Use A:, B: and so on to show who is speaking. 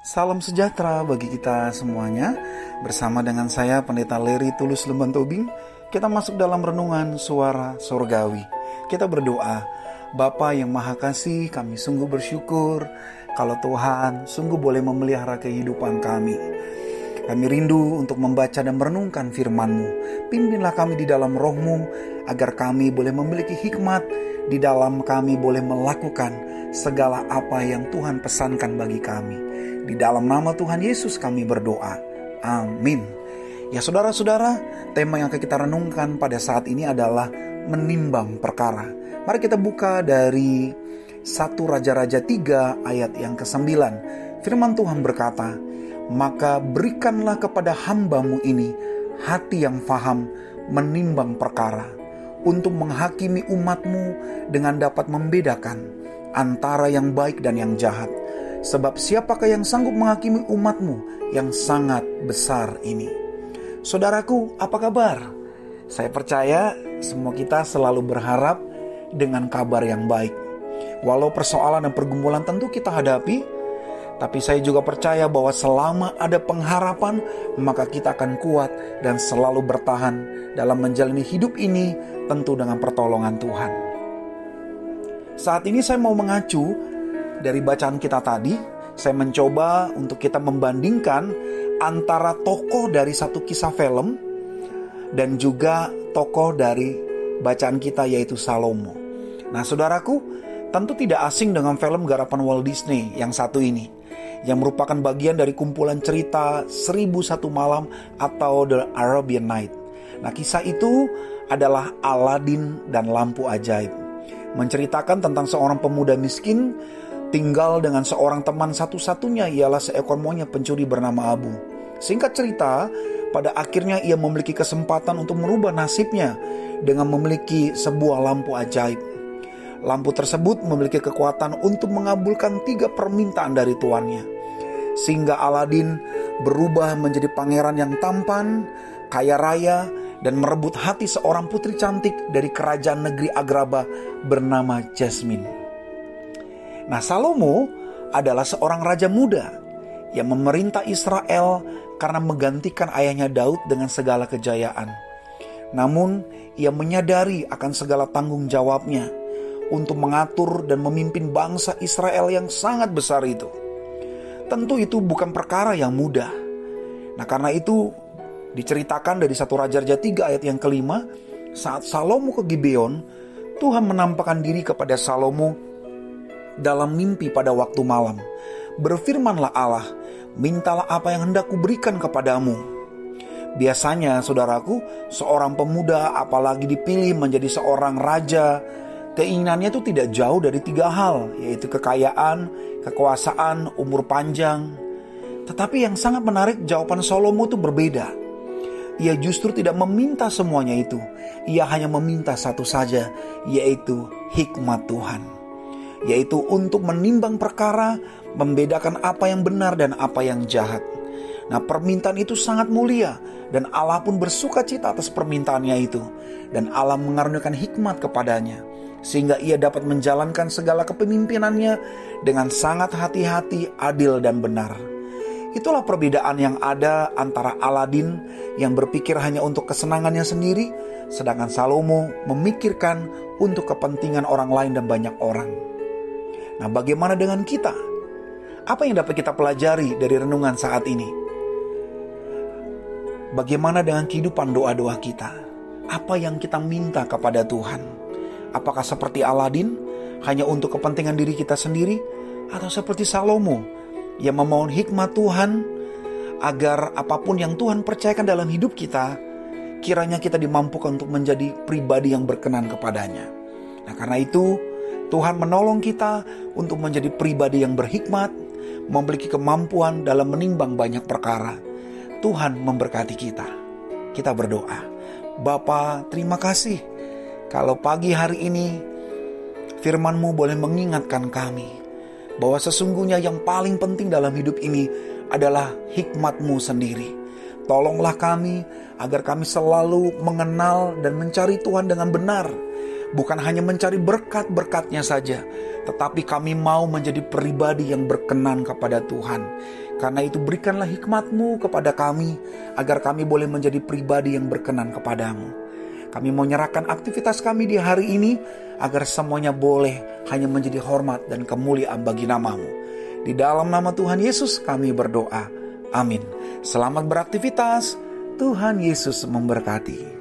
A: Salam sejahtera bagi kita semuanya. Bersama dengan saya Pendeta Leri Tulus Lemban Tobing, kita masuk dalam renungan suara surgawi. Kita berdoa, Bapa yang Maha Kasih, kami sungguh bersyukur kalau Tuhan sungguh boleh memelihara kehidupan kami. Kami rindu untuk membaca dan merenungkan firman-Mu. Pimpinlah kami di dalam roh-Mu, agar kami boleh memiliki hikmat, di dalam kami boleh melakukan segala apa yang Tuhan pesankan bagi kami. Di dalam nama Tuhan Yesus kami berdoa. Amin. Ya saudara-saudara, tema yang akan kita renungkan pada saat ini adalah menimbang perkara. Mari kita buka dari 1 Raja-Raja 3 ayat yang ke-9. Firman Tuhan berkata, Maka berikanlah kepada hambamu ini hati yang faham menimbang perkara untuk menghakimi umatmu dengan dapat membedakan antara yang baik dan yang jahat Sebab siapakah yang sanggup menghakimi umatmu yang sangat besar ini? Saudaraku, apa kabar? Saya percaya semua kita selalu berharap dengan kabar yang baik. Walau persoalan dan pergumulan tentu kita hadapi, tapi saya juga percaya bahwa selama ada pengharapan, maka kita akan kuat dan selalu bertahan dalam menjalani hidup ini tentu dengan pertolongan Tuhan. Saat ini saya mau mengacu dari bacaan kita tadi, saya mencoba untuk kita membandingkan antara tokoh dari satu kisah film dan juga tokoh dari bacaan kita yaitu Salomo. Nah, saudaraku, tentu tidak asing dengan film garapan Walt Disney yang satu ini yang merupakan bagian dari kumpulan cerita Seribu Satu Malam atau The Arabian Night. Nah, kisah itu adalah Aladin dan lampu ajaib. Menceritakan tentang seorang pemuda miskin tinggal dengan seorang teman satu-satunya ialah seekor monyet pencuri bernama Abu. Singkat cerita, pada akhirnya ia memiliki kesempatan untuk merubah nasibnya dengan memiliki sebuah lampu ajaib. Lampu tersebut memiliki kekuatan untuk mengabulkan tiga permintaan dari tuannya. Sehingga Aladin berubah menjadi pangeran yang tampan, kaya raya, dan merebut hati seorang putri cantik dari kerajaan negeri Agraba bernama Jasmine. Nah, Salomo adalah seorang raja muda yang memerintah Israel karena menggantikan ayahnya Daud dengan segala kejayaan. Namun, ia menyadari akan segala tanggung jawabnya untuk mengatur dan memimpin bangsa Israel yang sangat besar itu. Tentu itu bukan perkara yang mudah. Nah, karena itu diceritakan dari satu Raja-Raja 3 ayat yang kelima, saat Salomo ke Gibeon, Tuhan menampakkan diri kepada Salomo dalam mimpi pada waktu malam. Berfirmanlah Allah, mintalah apa yang hendak kuberikan kepadamu. Biasanya, saudaraku, seorang pemuda apalagi dipilih menjadi seorang raja, keinginannya itu tidak jauh dari tiga hal, yaitu kekayaan, kekuasaan, umur panjang. Tetapi yang sangat menarik, jawaban Salomo itu berbeda. Ia justru tidak meminta semuanya itu. Ia hanya meminta satu saja, yaitu hikmat Tuhan yaitu untuk menimbang perkara, membedakan apa yang benar dan apa yang jahat. Nah, permintaan itu sangat mulia dan Allah pun bersuka cita atas permintaannya itu dan Allah mengaruniakan hikmat kepadanya sehingga ia dapat menjalankan segala kepemimpinannya dengan sangat hati-hati, adil dan benar. Itulah perbedaan yang ada antara Aladin yang berpikir hanya untuk kesenangannya sendiri, sedangkan Salomo memikirkan untuk kepentingan orang lain dan banyak orang. Nah, bagaimana dengan kita? Apa yang dapat kita pelajari dari renungan saat ini? Bagaimana dengan kehidupan doa-doa kita? Apa yang kita minta kepada Tuhan? Apakah seperti Aladin hanya untuk kepentingan diri kita sendiri atau seperti Salomo yang memohon hikmat Tuhan agar apa pun yang Tuhan percayakan dalam hidup kita kiranya kita dimampukan untuk menjadi pribadi yang berkenan kepadanya. Nah, karena itu Tuhan menolong kita untuk menjadi pribadi yang berhikmat, memiliki kemampuan dalam menimbang banyak perkara. Tuhan memberkati kita. Kita berdoa. Bapa, terima kasih kalau pagi hari ini firman-Mu boleh mengingatkan kami bahwa sesungguhnya yang paling penting dalam hidup ini adalah hikmat-Mu sendiri. Tolonglah kami agar kami selalu mengenal dan mencari Tuhan dengan benar bukan hanya mencari berkat-berkatnya saja, tetapi kami mau menjadi pribadi yang berkenan kepada Tuhan. Karena itu berikanlah hikmatmu kepada kami, agar kami boleh menjadi pribadi yang berkenan kepadamu. Kami mau nyerahkan aktivitas kami di hari ini, agar semuanya boleh hanya menjadi hormat dan kemuliaan bagi namamu. Di dalam nama Tuhan Yesus kami berdoa. Amin. Selamat beraktivitas. Tuhan Yesus memberkati.